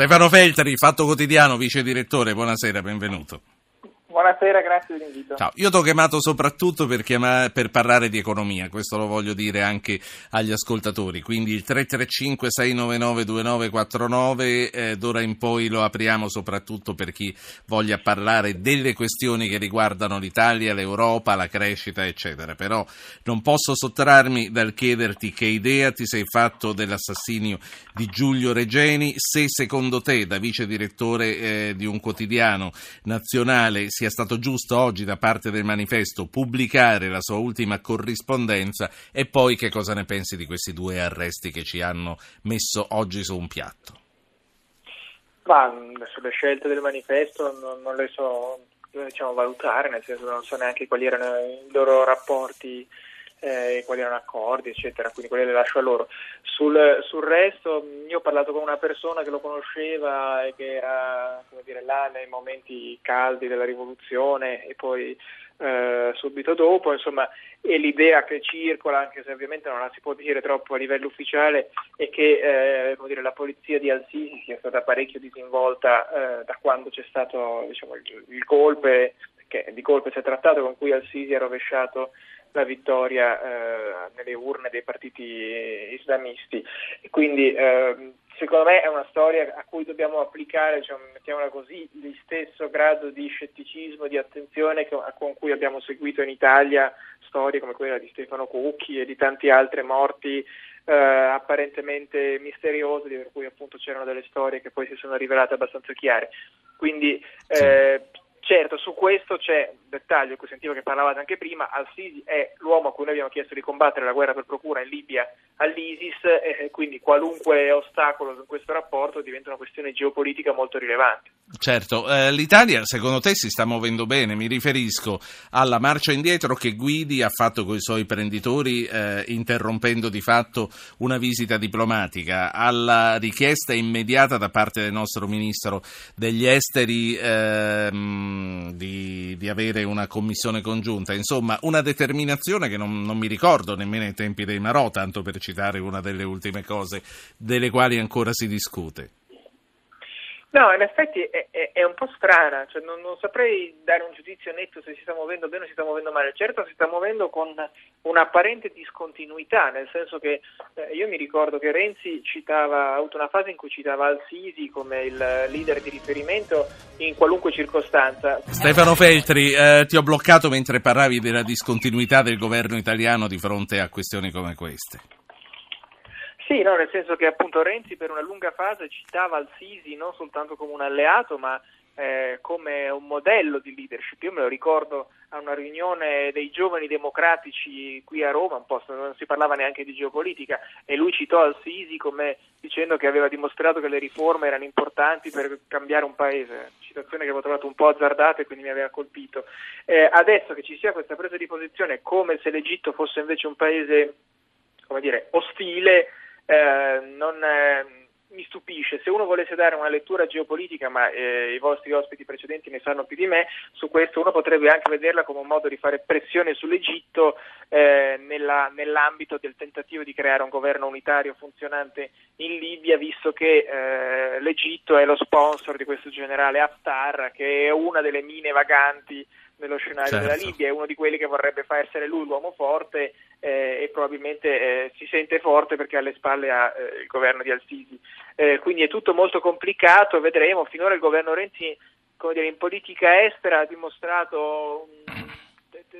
Stefano Feltri, Fatto Quotidiano, vice direttore, buonasera, benvenuto. Buonasera, grazie dell'invito. Ciao, io ti ho chiamato soprattutto per, chiamare, per, parlare di economia, questo lo voglio dire anche agli ascoltatori, quindi il 335-699-2949 eh, d'ora in poi lo apriamo soprattutto per chi voglia parlare delle questioni che riguardano l'Italia, l'Europa, la crescita eccetera, però non posso sottrarmi dal chiederti che idea ti sei fatto dell'assassinio di Giulio Regeni, se secondo te da vice direttore eh, di un quotidiano nazionale sia stato giusto oggi da parte del manifesto pubblicare la sua ultima corrispondenza e poi che cosa ne pensi di questi due arresti che ci hanno messo oggi su un piatto? Ma sulle scelte del manifesto non, non le so diciamo, valutare, nel senso non so neanche quali erano i loro rapporti eh, quali erano accordi, eccetera, quindi quelle le lascio a loro. Sul, sul, resto, io ho parlato con una persona che lo conosceva e che era dire, là nei momenti caldi della rivoluzione e poi eh, subito dopo, insomma, e l'idea che circola, anche se ovviamente non la si può dire troppo a livello ufficiale, è che eh, dire, la polizia di Al-Sisi sia stata parecchio disinvolta eh, da quando c'è stato diciamo, il, il golpe, che di golpe si è trattato, con cui Al-Sisi ha rovesciato la vittoria eh, nelle urne dei partiti islamisti. E quindi eh, secondo me è una storia a cui dobbiamo applicare, diciamo, mettiamola così, lo stesso grado di scetticismo, di attenzione che, con cui abbiamo seguito in Italia storie come quella di Stefano Cucchi e di tanti altri morti eh, apparentemente misteriose, per cui appunto c'erano delle storie che poi si sono rivelate abbastanza chiare. Quindi eh, Certo, su questo c'è un dettaglio che sentivo che parlavate anche prima, Al-Sisi è l'uomo a cui noi abbiamo chiesto di combattere la guerra per procura in Libia all'ISIS e quindi qualunque ostacolo in questo rapporto diventa una questione geopolitica molto rilevante. Certo, eh, l'Italia secondo te si sta muovendo bene, mi riferisco alla marcia indietro che Guidi ha fatto con i suoi prenditori eh, interrompendo di fatto una visita diplomatica, alla richiesta immediata da parte del nostro ministro degli esteri di, di, avere una commissione congiunta, insomma una determinazione che non, non mi ricordo nemmeno ai tempi dei Marò, tanto per citare una delle ultime cose delle quali ancora si discute. No, in effetti è, è, è un po' strana, cioè non, non, saprei dare un giudizio netto se si sta muovendo bene o si sta muovendo male. Certo si sta muovendo con un'apparente discontinuità, nel senso che eh, io mi ricordo che Renzi citava, ha avuto una fase in cui citava Al-Sisi come il leader di riferimento in qualunque circostanza. Stefano Feltri, eh, ti ho bloccato mentre parlavi della discontinuità del governo italiano di fronte a questioni come queste. Sì, no, nel senso che appunto Renzi per una lunga fase citava il Sisi non soltanto come un alleato, ma eh, come un modello di leadership. Io me lo ricordo a una riunione dei giovani democratici qui a Roma, un dove non si parlava neanche di geopolitica, e lui citò Al-Sisi come dicendo che aveva dimostrato che le riforme erano importanti per cambiare un paese. Citazione che avevo trovato un po' azzardata e quindi mi aveva colpito. Eh, adesso che ci sia questa presa di posizione come se l'Egitto fosse invece un paese come dire, ostile, non, eh, mi stupisce. Se uno volesse dare una lettura geopolitica, ma eh, i vostri ospiti precedenti ne sanno più di me, su questo uno potrebbe anche vederla come un modo di fare pressione sull'Egitto eh, nella, nell'ambito del tentativo di creare un governo unitario funzionante in Libia, visto che eh, l'Egitto è lo sponsor di questo generale Haftar, che è una delle mine vaganti nello scenario certo. della Libia, è uno di quelli che vorrebbe far essere lui l'uomo forte eh, e probabilmente eh, si sente forte perché alle spalle ha eh, il governo di Al-Sisi. Eh, quindi è tutto molto complicato, vedremo. Finora il governo Renzi dire, in politica estera ha dimostrato un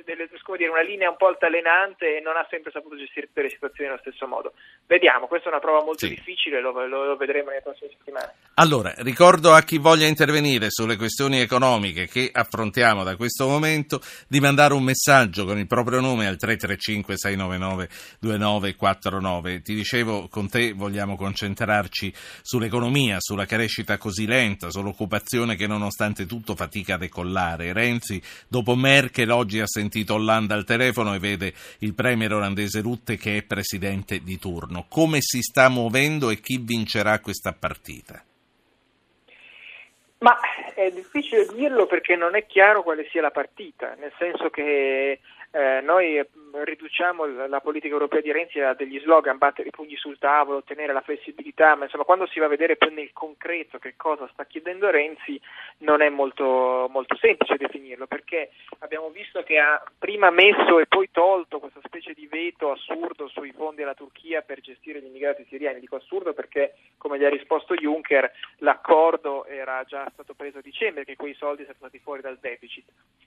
delle, dire, una linea un po' altalenante e non ha sempre saputo gestire le situazioni nello stesso modo. Vediamo, questa è una prova molto sì. difficile, lo, lo, lo, vedremo nelle prossime settimane. Allora, ricordo a chi voglia intervenire sulle questioni economiche che affrontiamo da questo momento di mandare un messaggio con il proprio nome al 335 699 2949. Ti dicevo, con te vogliamo concentrarci sull'economia, sulla crescita così lenta, sull'occupazione che nonostante tutto fatica a decollare. Renzi, dopo Merkel, oggi ha sentito Hollande al telefono e vede il premier olandese Rutte che è presidente di turno. Come si sta muovendo e chi vincerà questa partita? Ma è difficile dirlo perché non è chiaro quale sia la partita, nel senso che eh, noi riduciamo la politica europea di Renzi a degli slogan, battere i pugni sul tavolo, ottenere la flessibilità, ma insomma quando si va a vedere poi nel concreto che cosa sta chiedendo Renzi non è molto, molto semplice definirlo, perché abbiamo visto che ha prima messo e poi tolto questa specie di veto assurdo sui fondi alla Turchia per gestire gli immigrati siriani. Dico assurdo perché, come gli ha risposto Juncker, l'accordo era già stato preso a dicembre, che quei soldi sono stati fuori dal deficit.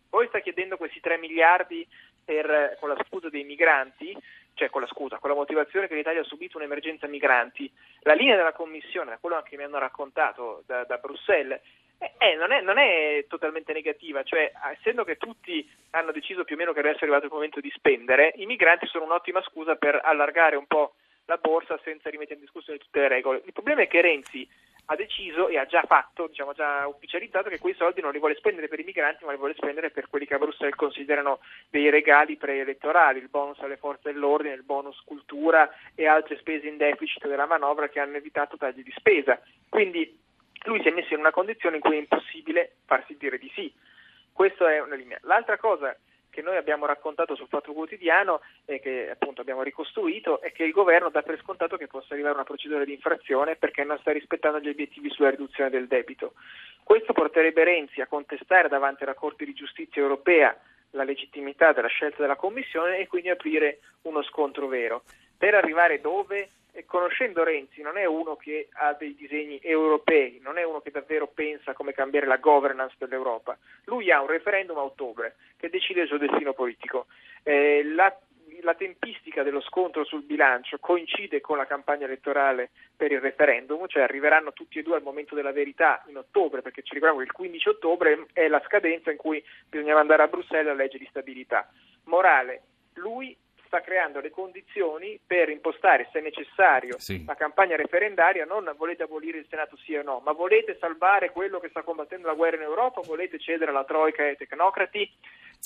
Poi sta chiedendo questi 3 miliardi per, con la scusa dei migranti, cioè con la scusa, con la motivazione che l'Italia ha subito un'emergenza migranti, la linea della Commissione, da quello che mi hanno raccontato da, da Bruxelles, eh, non, è, non, è, totalmente negativa, cioè essendo che tutti hanno deciso più o meno che adesso è arrivato il momento di spendere, i migranti sono un'ottima scusa per allargare un po' la borsa senza rimettere in discussione tutte le regole. Il problema è che Renzi ha deciso e ha già fatto, diciamo già ufficializzato che quei soldi non li vuole spendere per i migranti ma li vuole spendere per quelli che a Bruxelles considerano dei regali preelettorali, il bonus alle forze dell'ordine, il bonus cultura e altre spese in deficit della manovra che hanno evitato tagli di spesa. Quindi lui si è messo in una condizione in cui è impossibile farsi dire di sì. Questa è una linea. L'altra cosa che noi abbiamo raccontato sul Fatto Quotidiano e che appunto abbiamo ricostruito è che il governo dà per scontato che possa arrivare una procedura di infrazione perché non sta rispettando gli obiettivi sulla riduzione del debito. Questo porterebbe Renzi a contestare davanti alla Corte di Giustizia europea la legittimità della scelta della Commissione e quindi aprire uno scontro vero. Per arrivare dove e conoscendo Renzi non è uno che ha dei disegni europei, non è uno che davvero pensa come cambiare la governance dell'Europa. Lui ha un referendum a ottobre che decide il suo destino politico. Eh, la, la tempistica dello scontro sul bilancio coincide con la campagna elettorale per il referendum, cioè arriveranno tutti e due al momento della verità in ottobre, perché ci ricordiamo che il 15 ottobre è la scadenza in cui bisognava andare a Bruxelles a legge di stabilità. Morale, lui sta creando le condizioni per impostare, se necessario, sì. la campagna referendaria, non volete abolire il Senato sì o no, ma volete salvare quello che sta combattendo la guerra in Europa, volete cedere alla Troica e ai tecnocrati?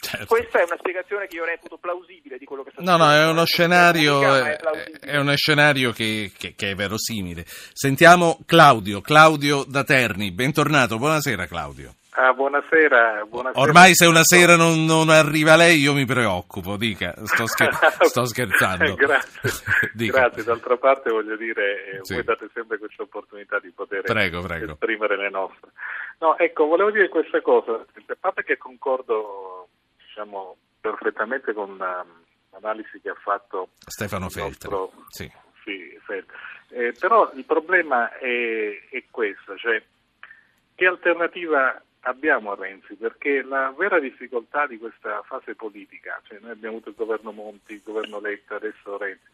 Certo. Questa è una spiegazione che io reputo plausibile di quello che sta succedendo. No, no, è uno scenario, è, è uno scenario che, che, che, è verosimile. Sentiamo Claudio, Claudio da Terni. Bentornato, buonasera Claudio. Ah, buonasera, buonasera, Ormai se una sera non, non, arriva lei io mi preoccupo, dica, sto, scher- sto scherzando. Grazie. Grazie, d'altra parte voglio dire, eh, sì. voi date sempre questa opportunità di poter prego, prego. esprimere le nostre. No, ecco, volevo dire questa cosa, a parte che concordo diciamo, perfettamente con um, l'analisi che ha fatto Stefano Feltri. Nostro... Sì. Sì, Feltri. Eh, però il problema è, è questo, cioè che alternativa abbiamo a Renzi, perché la vera difficoltà di questa fase politica, cioè noi abbiamo avuto il governo Monti, il governo Letta, adesso Renzi,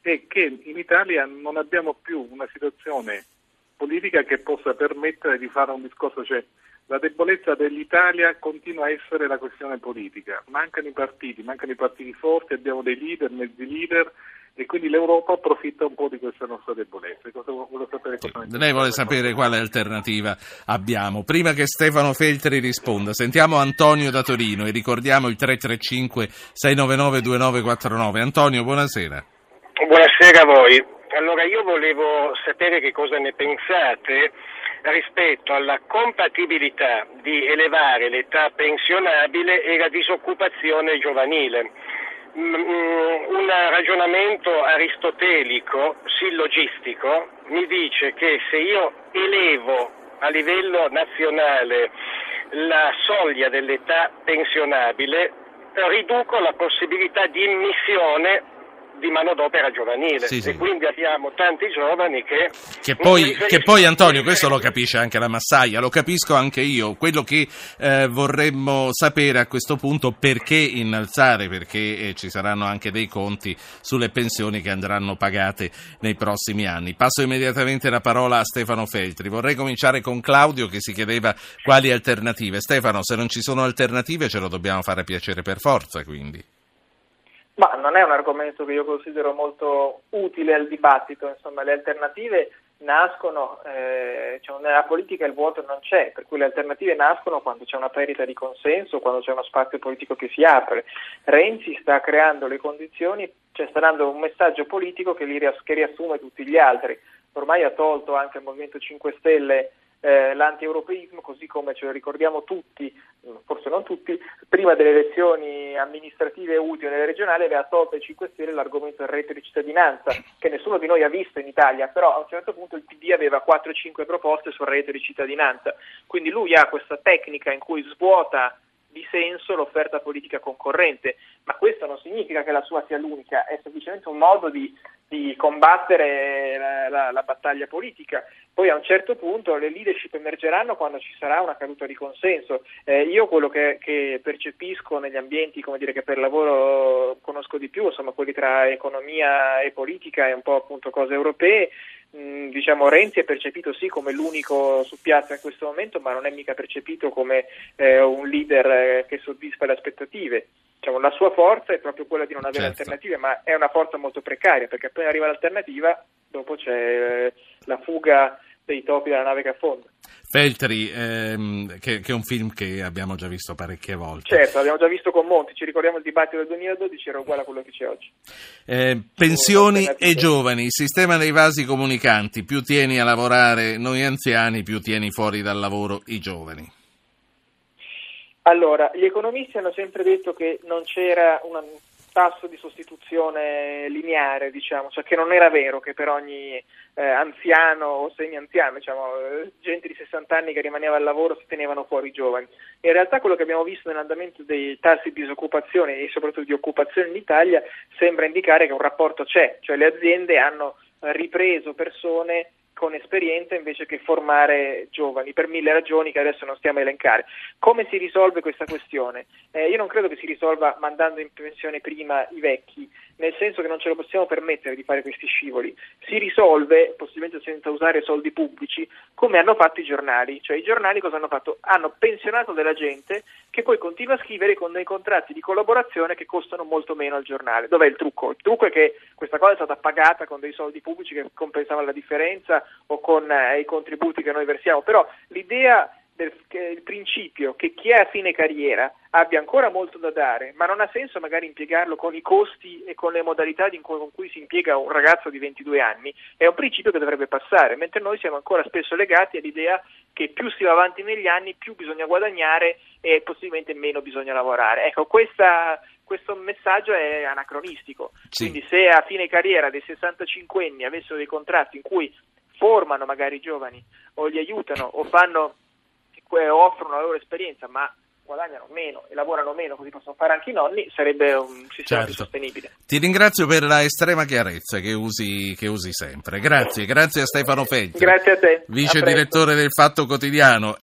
è che in Italia non abbiamo più una situazione politica che possa permettere di fare un discorso, cioè la debolezza dell'Italia continua a essere la questione politica, mancano i partiti, mancano i partiti forti, abbiamo dei leader, mezzi leader e quindi l'Europa approfitta un po' di questa nostra debolezza. Sapere sì, lei vuole sapere quale alternativa abbiamo. Prima che Stefano Feltri risponda, sentiamo Antonio da Torino e ricordiamo il 335 699 2949. Antonio, buonasera. Buonasera a voi. Allora io volevo sapere che cosa ne pensate rispetto alla compatibilità di elevare l'età pensionabile e la disoccupazione giovanile un ragionamento aristotelico, sillogistico, mi dice che se io elevo a livello nazionale la soglia dell'età pensionabile, riduco la possibilità di immissione di manodopera giovanile sì, sì. e quindi abbiamo tanti giovani che... Che poi, che poi Antonio, questo lo capisce anche la Massaia, lo capisco anche io, quello che eh, vorremmo sapere a questo punto perché innalzare, perché eh, ci saranno anche dei conti sulle pensioni che andranno pagate nei prossimi anni. Passo immediatamente la parola a Stefano Feltri, vorrei cominciare con Claudio che si chiedeva quali alternative. Stefano, se non ci sono alternative ce lo dobbiamo fare piacere per forza, quindi. Ma non è un argomento che io considero molto utile al dibattito, insomma le alternative nascono, eh, cioè nella politica il vuoto non c'è, per cui le alternative nascono quando c'è una perdita di consenso, quando c'è uno spazio politico che si apre. Renzi sta creando le condizioni, cioè sta dando un messaggio politico che, li, che riassume tutti gli altri. Ormai ha tolto anche il Movimento 5 Stelle eh, l'anti-europeismo, così come ce lo ricordiamo tutti, forse non tutti, prima delle elezioni amministrative utili nelle regionali aveva tolto ai 5 Stelle l'argomento del reddito di cittadinanza, che nessuno di noi ha visto in Italia, però a un certo punto il PD aveva 4-5 proposte sul reddito di cittadinanza, quindi lui ha questa tecnica in cui svuota di senso l'offerta politica concorrente, ma questo non significa che la sua sia l'unica, è semplicemente un modo di, di combattere la, la, la, battaglia politica. Poi a un certo punto le leadership emergeranno quando ci sarà una caduta di consenso. Eh, io quello che, che, percepisco negli ambienti dire, che per lavoro conosco di più, insomma quelli tra economia e politica e un po' appunto cose europee, Mm, diciamo, Renzi è percepito sì come l'unico su piazza in questo momento, ma non è mica percepito come eh, un leader eh, che soddisfa le aspettative. Diciamo, la sua forza è proprio quella di non avere certo. alternative, ma è una forza molto precaria, perché appena arriva l'alternativa, dopo c'è eh, la fuga dei topi della nave che affonda. Feltri, ehm, che, che, è un film che abbiamo già visto parecchie volte. Certo, l'abbiamo già visto con Monti, ci ricordiamo il dibattito del 2012, era uguale a quello che c'è oggi. Eh, pensioni e giovani, sistema dei vasi comunicanti, più tieni a lavorare noi anziani, più tieni fuori dal lavoro i giovani. Allora, gli economisti hanno sempre detto che non c'era una tasso di sostituzione lineare, diciamo, cioè che non era vero che per ogni eh, anziano o semi-anziano, diciamo, gente di 60 anni che rimaneva al lavoro si tenevano fuori i giovani. In realtà quello che abbiamo visto nell'andamento dei tassi di disoccupazione e soprattutto di occupazione in Italia sembra indicare che un rapporto c'è, cioè le aziende hanno ripreso persone con esperienza invece che formare giovani, per mille ragioni che adesso non stiamo a elencare. Come si risolve questa questione? Eh, io non credo che si risolva mandando in pensione prima i vecchi, nel senso che non ce lo possiamo permettere di fare questi scivoli. Si risolve, possibilmente senza usare soldi pubblici, come hanno fatto i giornali. Cioè i giornali cosa hanno fatto? Hanno pensionato della gente che poi continua a scrivere con dei contratti di collaborazione che costano molto meno al giornale. Dov'è il trucco? Il trucco è che questa cosa è stata pagata con dei soldi pubblici che compensavano la differenza o con eh, i contributi che noi versiamo, però l'idea del il principio che chi è a fine carriera abbia ancora molto da dare, ma non ha senso magari impiegarlo con i costi e con le modalità cui, con cui si impiega un ragazzo di 22 anni, è un principio che dovrebbe passare, mentre noi siamo ancora spesso legati all'idea che più si va avanti negli anni, più bisogna guadagnare e possibilmente meno bisogna lavorare. Ecco, questa, questo messaggio è anacronistico. Sì. Quindi se a fine carriera dei 65 anni avessero dei contratti in cui formano magari i giovani o li aiutano o fanno offrono la loro esperienza ma guadagnano meno e lavorano meno, così possono fare anche i nonni, sarebbe un sistema certo. più sostenibile. Ti ringrazio per la estrema chiarezza che usi, che usi sempre. Grazie, grazie a Stefano Feltri. Grazie a te. Vice direttore del Fatto Quotidiano.